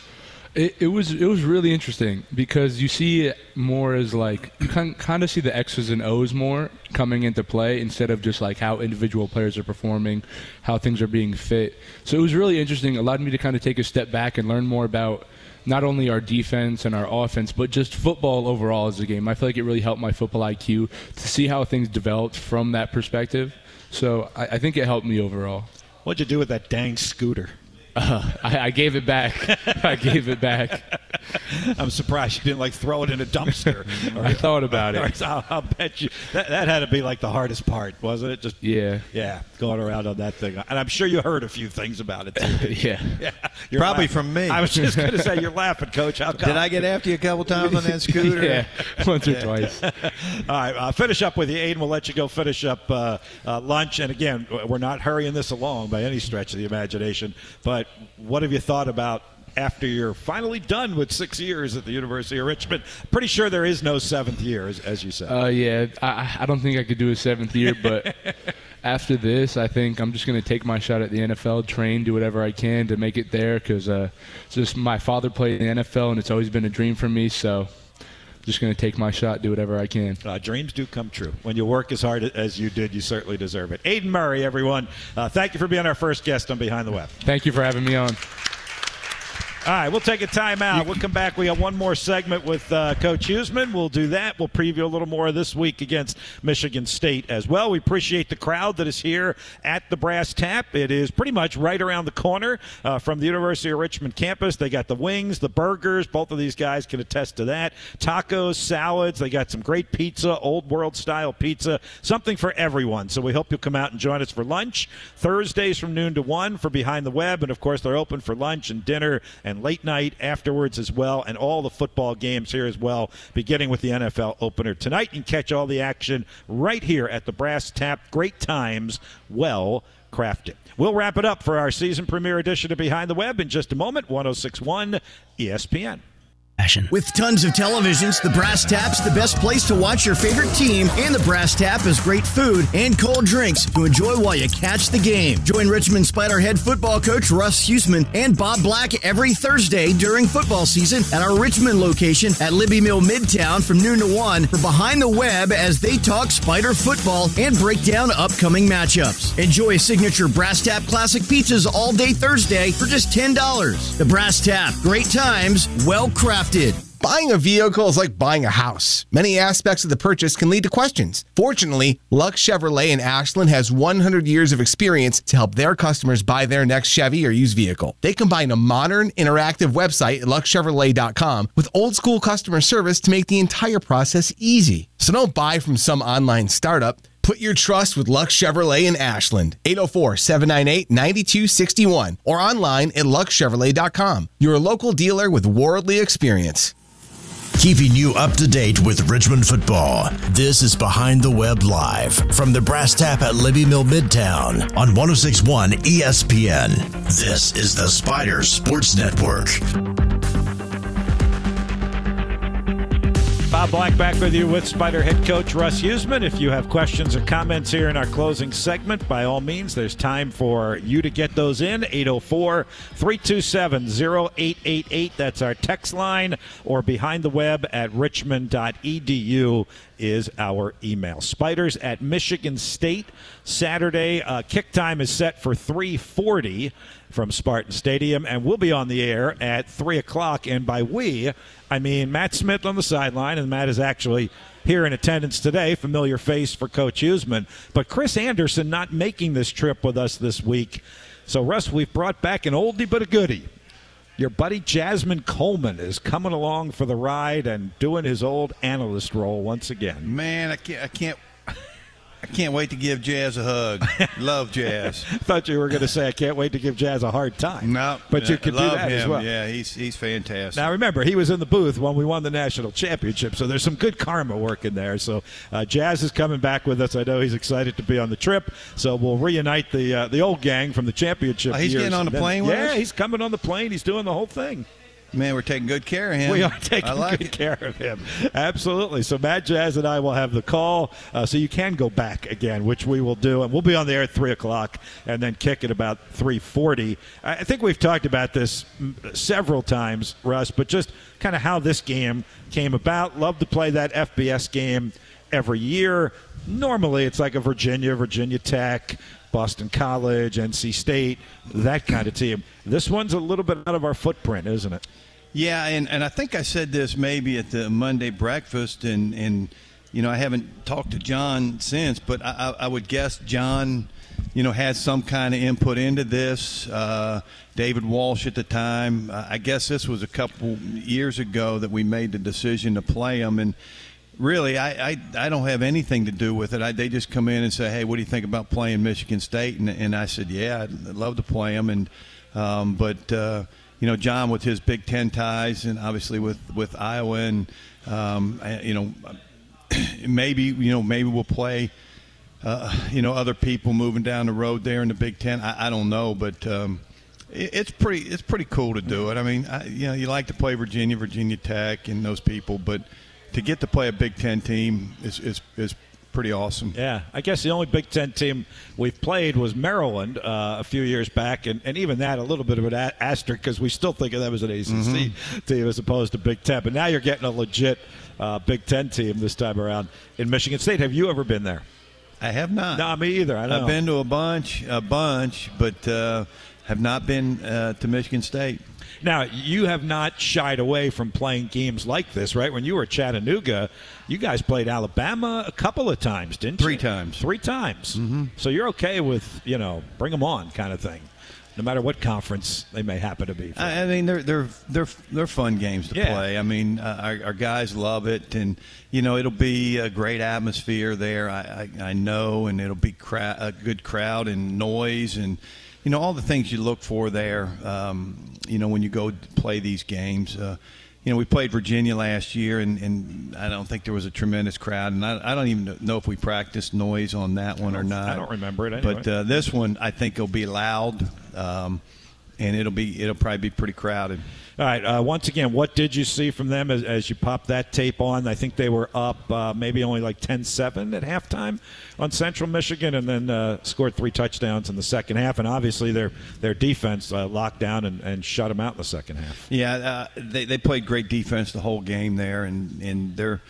It, it was it was really interesting because you see it more as like you can kind of see the X's and O's more coming into play instead of just like how individual players are performing, how things are being fit. So it was really interesting. Allowed me to kind of take a step back and learn more about not only our defense and our offense, but just football overall as a game. I feel like it really helped my football IQ to see how things developed from that perspective. So I, I think it helped me overall. What'd you do with that dang scooter? Uh, I, I gave it back. I gave it back. I'm surprised you didn't like throw it in a dumpster. I thought about it. I'll, I'll bet you that, that had to be like the hardest part, wasn't it? Just Yeah. yeah, going around on that thing, and I'm sure you heard a few things about it too. yeah, yeah, You're Probably laughing. from me. I was just going to say you're laughing, Coach. How come? Did I get after you a couple times on that scooter? yeah, once or Yeah. twice. All right, uh, finish up with you, Aidan. We'll let you go finish up uh, uh, lunch. And again, we're not hurrying this along by any stretch of the imagination. But what have you thought about after you're finally done with six years at the University of Richmond? Pretty sure there is no seventh year, as, as you said. Uh, yeah, I, I don't think I could do a seventh year, but after this, I think I'm just going to take my shot at the NFL, train, do whatever I can to make it there because uh, just my father played in the NFL, and it's always been a dream for me. So just going to take my shot, do whatever I can. Uh, dreams do come true. When you work as hard as you did, you certainly deserve it. Aidan Murray, everyone, uh, thank you for being our first guest on Behind the Web. Thank you for having me on. All right, we'll take a timeout. We'll come back. We have one more segment with uh, Coach Huesman. We'll do that. We'll preview a little more this week against Michigan State as well. We appreciate the crowd that is here at the Brass Tap. It is pretty much right around the corner uh, from the University of Richmond campus. They got the wings, the burgers. Both of these guys can attest to that. Tacos, salads. They got some great pizza, old world style pizza. Something for everyone. So we hope you'll come out and join us for lunch. Thursdays from noon to 1 for Behind the Web. And of course, they're open for lunch and dinner and late night afterwards as well. And all the football games here as well, beginning with the NFL opener tonight. And catch all the action right here at the Brass Tap. Great times, well crafted. We'll wrap it up for our season premiere edition of Behind the Web in just a moment. 1061 ESPN. With tons of televisions, the Brass Tap's the best place to watch your favorite team, and the Brass Tap has great food and cold drinks to enjoy while you catch the game. Join Richmond Spider head football coach Russ Huesman and Bob Black every Thursday during football season at our Richmond location at Libbie Mill Midtown from noon to 1 for Behind the Web as they talk Spider football and break down upcoming matchups. Enjoy signature Brass Tap classic pizzas all day Thursday for just $10. The Brass Tap, great times, well crafted. Buying a vehicle is like buying a house. Many aspects of the purchase can lead to questions. Fortunately, Luck Chevrolet in Ashland has 100 years of experience to help their customers buy their next Chevy or used vehicle. They combine a modern, interactive website at luckchevrolet.com with old school customer service to make the entire process easy. So don't buy from some online startup. Put your trust with Luck Chevrolet in Ashland, 804 798 9261, or online at luckchevrolet.com. Your local dealer with worldly experience. Keeping you up to date with Richmond football. This is Behind the Web Live from the Brass Tap at Libbie Mill Midtown on 1061 ESPN. This is the Spider Sports Network. Bob Black back with you with Spider head coach Russ Huesman. If you have questions or comments here in our closing segment, by all means, there's time for you to get those in. 804 327 0888. That's our text line, or behind the web at richmond.edu is our email. Spiders at Michigan State Saturday. Uh, kick time is set for 340 from Spartan Stadium, and we'll be on the air at 3 o'clock. And by we, I mean Matt Smith on the sideline, and Matt is actually here in attendance today, familiar face for Coach Huesman. But Chris Anderson not making this trip with us this week. So, Russ, we've brought back an oldie but a goodie. Your buddy Jasmine Coleman is coming along for the ride and doing his old analyst role once again. Man, I can't. I can't. I can't wait to give Jazz a hug. Love Jazz. Thought you were going to say I can't wait to give Jazz a hard time. No, but you could do that him. as well. Yeah, he's he's fantastic. Now remember, he was in the booth when we won the national championship, so there's some good karma working there. So uh, Jazz is coming back with us. I know he's excited to be on the trip. So we'll reunite the uh, the old gang from the championship. Oh, he's getting on the Then- plane with Yeah, us? he's coming on the plane. He's doing the whole thing. Man, we're taking good care of him. We are taking like good it. care of him. Absolutely. So Matt Jazz and I will have the call, uh, so you can go back again, which we will do, and we'll be on the air at three o'clock, and then kick at about three forty. I think we've talked about this several times, Russ, but just kind of how this game came about. Love to play that FBS game every year. Normally, it's like a Virginia, Virginia Tech. Boston College, NC State, that kind of team. This one's a little bit out of our footprint, isn't it? Yeah, and, and I think I said this maybe at the Monday breakfast, and, and you know I haven't talked to John since, but I, I, would guess John, you know, had some kind of input into this. Uh, David Walsh at the time, I guess this was a couple years ago that we made the decision to play him, and really I, I, I don't have anything to do with it. I, they just come in and say, hey, what do you think about playing Michigan State? And, and I said, yeah, I'd love to play them, and um, but. Uh, you know, John with his Big Ten ties, and obviously with with Iowa, and um, I- you know, maybe you know maybe we'll play. Uh, you know, other people moving down the road there in the Big Ten. I, I don't know, but um, it, it's pretty it's pretty cool to do it. I mean, I, you know, you like to play Virginia, Virginia Tech, and those people, but to get to play a Big Ten team is is, is pretty awesome. Yeah, I guess the only Big Ten team we've played was Maryland uh, a few years back, and, and even that a little bit of an a- asterisk because we still think of them as an ACC Mhm. team as opposed to Big Ten. But now you're getting a legit uh, Big Ten team this time around in Michigan State. Have you ever been there? I have not. No, me either. I know. I've been to a bunch, a bunch, but uh, have not been uh, to Michigan State. Now, you have not shied away from playing games like this, right? When you were at Chattanooga, you guys played Alabama a couple of times, didn't you? Three times. Three times. Mm-hmm. So you're okay with, you know, bring them on kind of thing, no matter what conference they may happen to be. from. I mean, they're they're they're they're fun games to Yeah. play. I mean, uh, our, our guys love it, and you know it'll be a great atmosphere there. I I, I know, and it'll be cra- a good crowd and noise, and you know all the things you look for there. Um, you know when you go play these games. Uh, you know, we played Virginia last year, and, and I don't think there was a tremendous crowd, and I, I don't even know if we practiced noise on that one or not. I don't remember it anyway. But uh, this one, I think, will be loud, um, and it'll be it'll probably be pretty crowded. All right. Uh, once again, what did you see from them as, as you popped that tape on? I think they were up uh, maybe only like 10-7 at halftime on Central Michigan, and then uh, scored three touchdowns in the second half. And obviously, their their defense uh, locked down and, and shut them out in the second half. Yeah, uh, they they played great defense the whole game there, and and they're.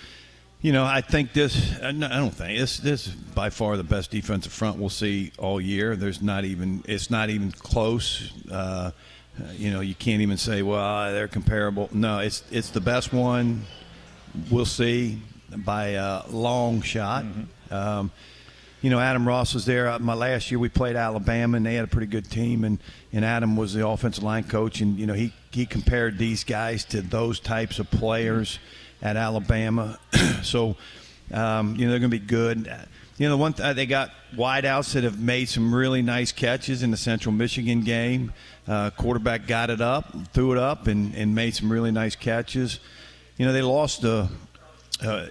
You know, I think this. uh, I don't think this. This is by far the best defensive front we'll see all year. There's not even. It's not even close. Uh, uh, you know, you can't even say, well, they're comparable. No, it's it's the best one we'll see by a long shot. Um, you know, Adam Ross was there. Uh, My last year, we played Alabama, and they had a pretty good team. And, and Adam was the offensive line coach, and you know, he he compared these guys to those types of players at Alabama. so, um, you know, they're going to be good. Uh, You know, the one th- they got wideouts that have made some really nice catches in the Central Michigan game. Uh, quarterback got it up, threw it up, and, and made some really nice catches. You know, they lost a uh,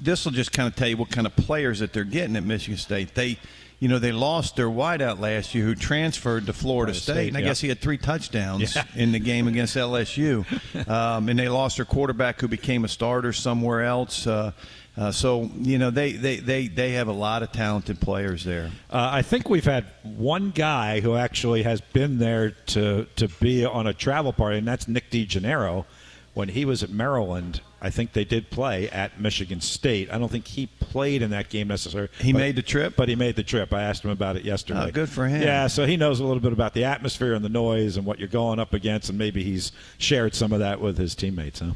this will just kind of tell you what kind of players that they're getting at Michigan State. They, you know, they lost their wideout last year who transferred to Florida Florida State, State, and I yeah. guess he had three touchdowns Yeah. in the game against LSU. Um, and they lost their quarterback who became a starter somewhere else. Uh, uh, so you know they, they, they, they have a lot of talented players there. Uh, I think we've had one guy who actually has been there to to be on a travel party, and that's Nick DeGennaro. When he was at Maryland, I think they did play at Michigan State. I don't think he played in that game necessarily. He but- made the trip? but he made the trip. I asked him about it yesterday. Oh, good for him. Yeah, so he knows a little bit about the atmosphere and the noise and what you're going up against, and maybe he's shared some of that with his teammates. Huh?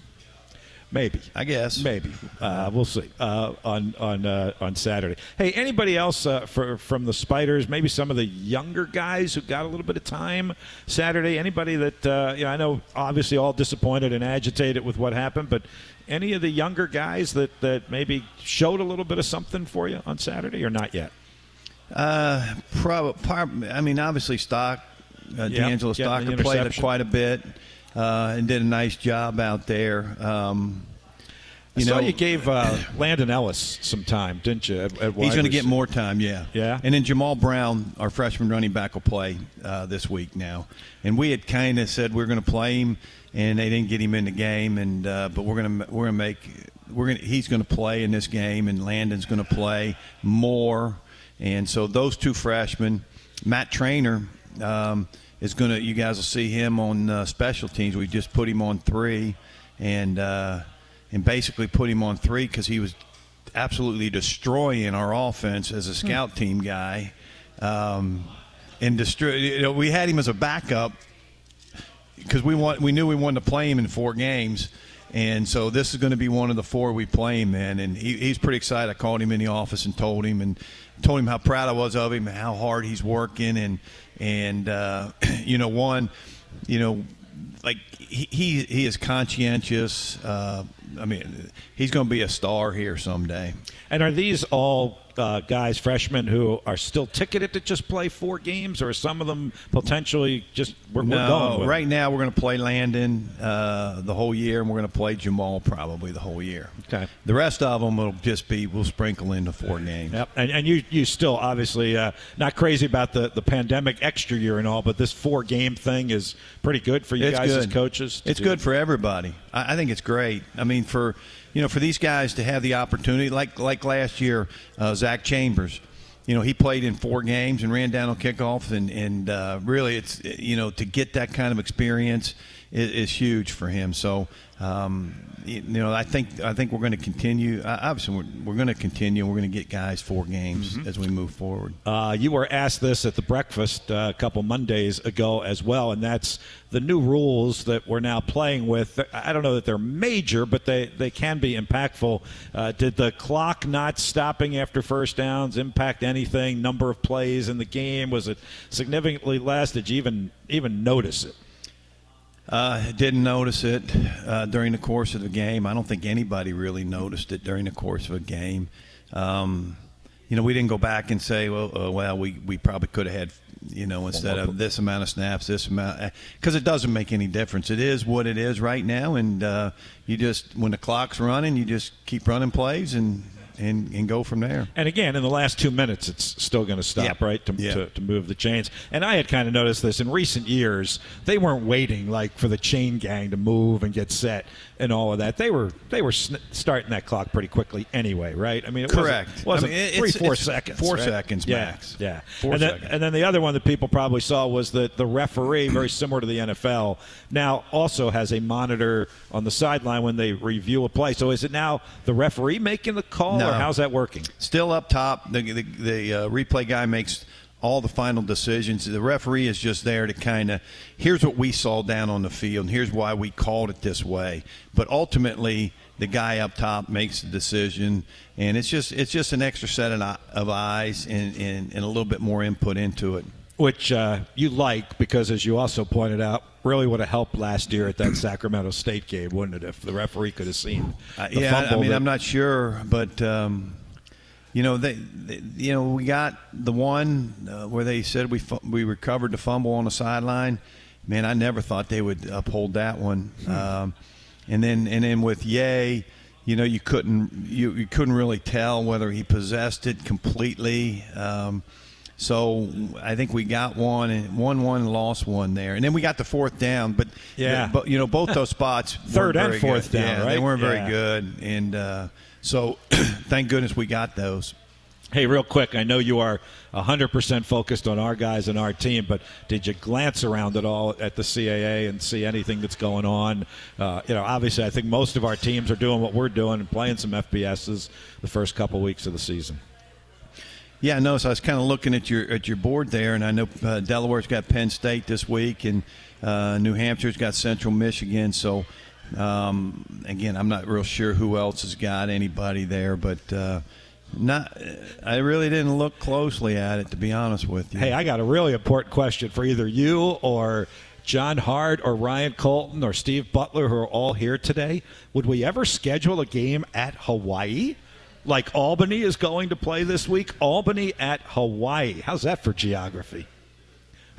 Maybe. I guess. Maybe. Uh, we'll see uh, on on uh, on Saturday. Hey, anybody else uh, for, from the Spiders? Maybe some of the younger guys who got a little bit of time Saturday. Anybody that uh, you know? I know obviously all disappointed and agitated with what happened, but any of the younger guys that that maybe showed a little bit of something for you on Saturday or not yet? Uh, probably. I mean, obviously, Stock, uh, Yep, D'Angelo Stocker played quite a bit uh, and did a nice job out there. Um, you saw know, you gave uh, Landon Ellis some time, didn't you? At, at He's going to get more time, yeah. Yeah. And then Jamal Brown, our freshman running back, will play uh, this week now. And we had kind of said we are going to play him, and they didn't get him in the game. And uh, but we're going to we're going to make we're going he's going to play in this game, and Landon's going to play more. And so those two freshmen, Matt Trainer. Um, is going to, you guys will see him on uh, special teams. We just put him on three, and uh, and basically put him on three because he was absolutely destroying our offense as a scout team guy. Um, and destroy, you know, we had him as a backup because we want we knew we wanted to play him in four games. And so this is going to be one of the four we play him in, and he, he's pretty excited. I called him in the office and told him, and told him how proud I was of him, and how hard he's working, and and uh, you know, one, you know, like he he, is conscientious. Uh, I mean, he's going to be a star here someday. And are these all uh, guys, freshmen, who are still ticketed to just play four games, or some of them potentially just we're, we're going with? right now we're going to play Landon uh, the whole year, and we're going to play Jamal probably the whole year. Okay. The rest of them will just be we'll sprinkle into four games. Yep. And, and you, you still obviously uh, not crazy about the, the pandemic extra year and all, but this four game thing is pretty good for you it's guys good. as coaches. It's do. good for everybody. I, I think it's great. I mean, for you know, for these guys to have the opportunity, like like last year, uh, Zach Chambers. You know, he played in four games and ran down on kickoff, and and uh, really, it's you know to get that kind of experience is, is huge for him. So. Um, you know, I think I think we're going to continue. Obviously, we're, we're going to continue. We're going to get guys four games as we move forward. Uh, you were asked this at the breakfast uh, a couple Mondays ago as well, and that's the new rules that we're now playing with. I don't know that they're major, but they, they can be impactful. Uh, did the clock not stopping after first downs impact anything? Number of plays in the game was it significantly less? Did you even even notice it? Uh, didn't notice it uh, during the course of the game. I don't think anybody really noticed it during the course of a game. Um, you know, we didn't go back and say, well, uh, well, we, we probably could have had, you know, instead of this amount of snaps, this amount, because it doesn't make any difference. It is what it is right now, and uh, you just when the clock's running, you just keep running plays and and, and go from there. And again, in the last two minutes, it's still going to stop, right, to, to, to move the chains. And I had kind of noticed this in recent years. They weren't waiting like for the chain gang to move and get set and all of that. They were they were sn- starting that clock pretty quickly anyway, right? I mean, it Correct. wasn't, wasn't I mean, it- three four it's seconds, four right? seconds yeah, max. Yeah, Four and then, and then the other one that people probably saw was that the referee, very similar to the NFL, now also has a monitor on the sideline when they review a play. So is it now the referee making the call, No. or how's that working? Still up top. The the, the uh, replay guy makes all the final decisions. The referee is just there to kind of here's what we saw down on the field, and here's why we called it this way. But ultimately, the guy up top makes the decision, and it's just it's just an extra set of, of eyes and, and, and a little bit more input into it. which uh, you like because, as you also pointed out, really would have helped last year at that Sacramento State game, wouldn't it? If the referee could have seen. Uh, yeah, I mean, that- I'm not sure, but um, you know, they, they, you know, we got the one uh, where they said we fu- we recovered the fumble on the sideline. Man, I never thought they would uphold that one. Um, and then and then with Yay, you know, you couldn't you, you couldn't really tell whether he possessed it completely. Um, so I think we got one and one one and lost one there, and then we got the fourth down. But Yeah. but you know both those spots Third and fourth good. down, Yeah, They weren't very good, and uh, so thank goodness we got those. Hey, real quick, I know you are 100% focused on our guys and our team, but did you glance around at all at the CAA and see anything that's going on? Uh, you know, obviously, I think most of our teams are doing what we're doing and playing some FBSs the first couple weeks of the season. Yeah, no. So I was kind of looking at your at your board there, and I know uh, Delaware's got Penn State this week, and uh, New Hampshire's got Central Michigan. So Um, again, I'm not real sure who else has got anybody there, but uh, not. I really didn't look closely at it, to be honest with you. Hey, I got a really important question for either you or John Hart or Ryan Colton or Steve Butler, who are all here today. Would we ever schedule a game at Hawaii? Like Albany is going to play this week? Albany at Hawaii. How's that for geography?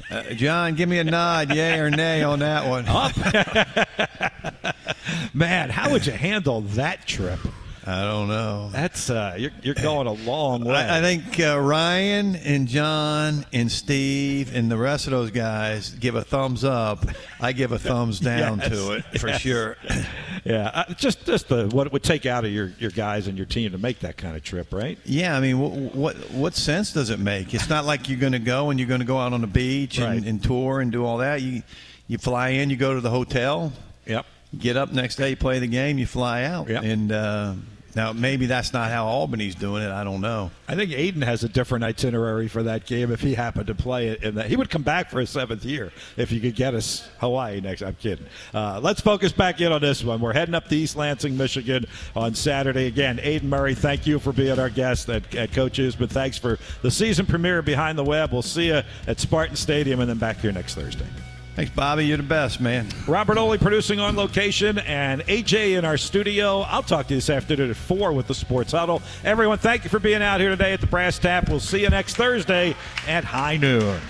Uh, John, give me a nod, yay or nay on that one. Man, how would you handle that trip? I don't know. That's uh, you're, you're going a long way. I, I think uh, Ryan and John and Steve and the rest of those guys give a thumbs up. I give a thumbs down Yes, to it for yes. sure. yeah, uh, just just the what it would take out of your, your guys and your team to make that kind of trip, right? Yeah, I mean, what what, what sense does it make? It's not like you're going to go and you're going to go out on the beach and, Right. and tour and do all that. You you fly in, you go to the hotel. Yep. Get up next day, play the game, you fly out. Yep. And uh, now maybe that's not how Albany's doing it. I don't know. I think Aidan has a different itinerary for that game if he happened to play it. In that he would come back for his seventh year if you could get us Hawaii next. I'm kidding. Uh, let's focus back in on this one. We're heading up to East Lansing, Michigan on Saturday again. Aidan Murray, thank you for being our guest at, at Coach Huesman. Thanks for the season premiere behind the web. We'll see you at Spartan Stadium and then back here next Thursday. Thanks, Bobby. You're the best, man. Robert Oley producing on location and AJ in our studio. I'll talk to you this afternoon at 4 with the Sports Huddle. Everyone, thank you for being out here today at the Brass Tap. We'll see you next Thursday at high noon.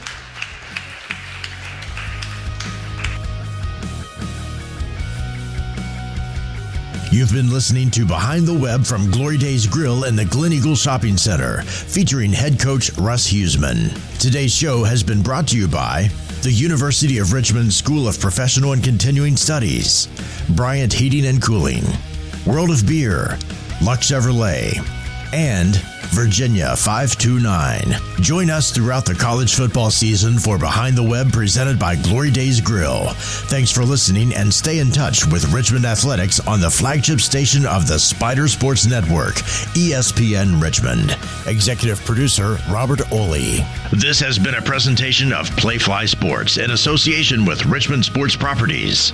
You've been listening to Behind the Web from Glory Days Grill in the Glen Eagle Shopping Center, featuring head coach Russ Huesman. Today's show has been brought to you by the University of Richmond School of Professional and Continuing Studies, Bryant Heating and Cooling, World of Beer, Luck Chevrolet, and Virginia 529. Join us throughout the college football season for Behind the Web presented by Glory Days Grill. Thanks for listening and stay in touch with Richmond Athletics on the flagship station of the Spider Sports Network, ESPN Richmond. Executive producer Robert Oley. This has been a presentation of Playfly Sports in association with Richmond Sports Properties.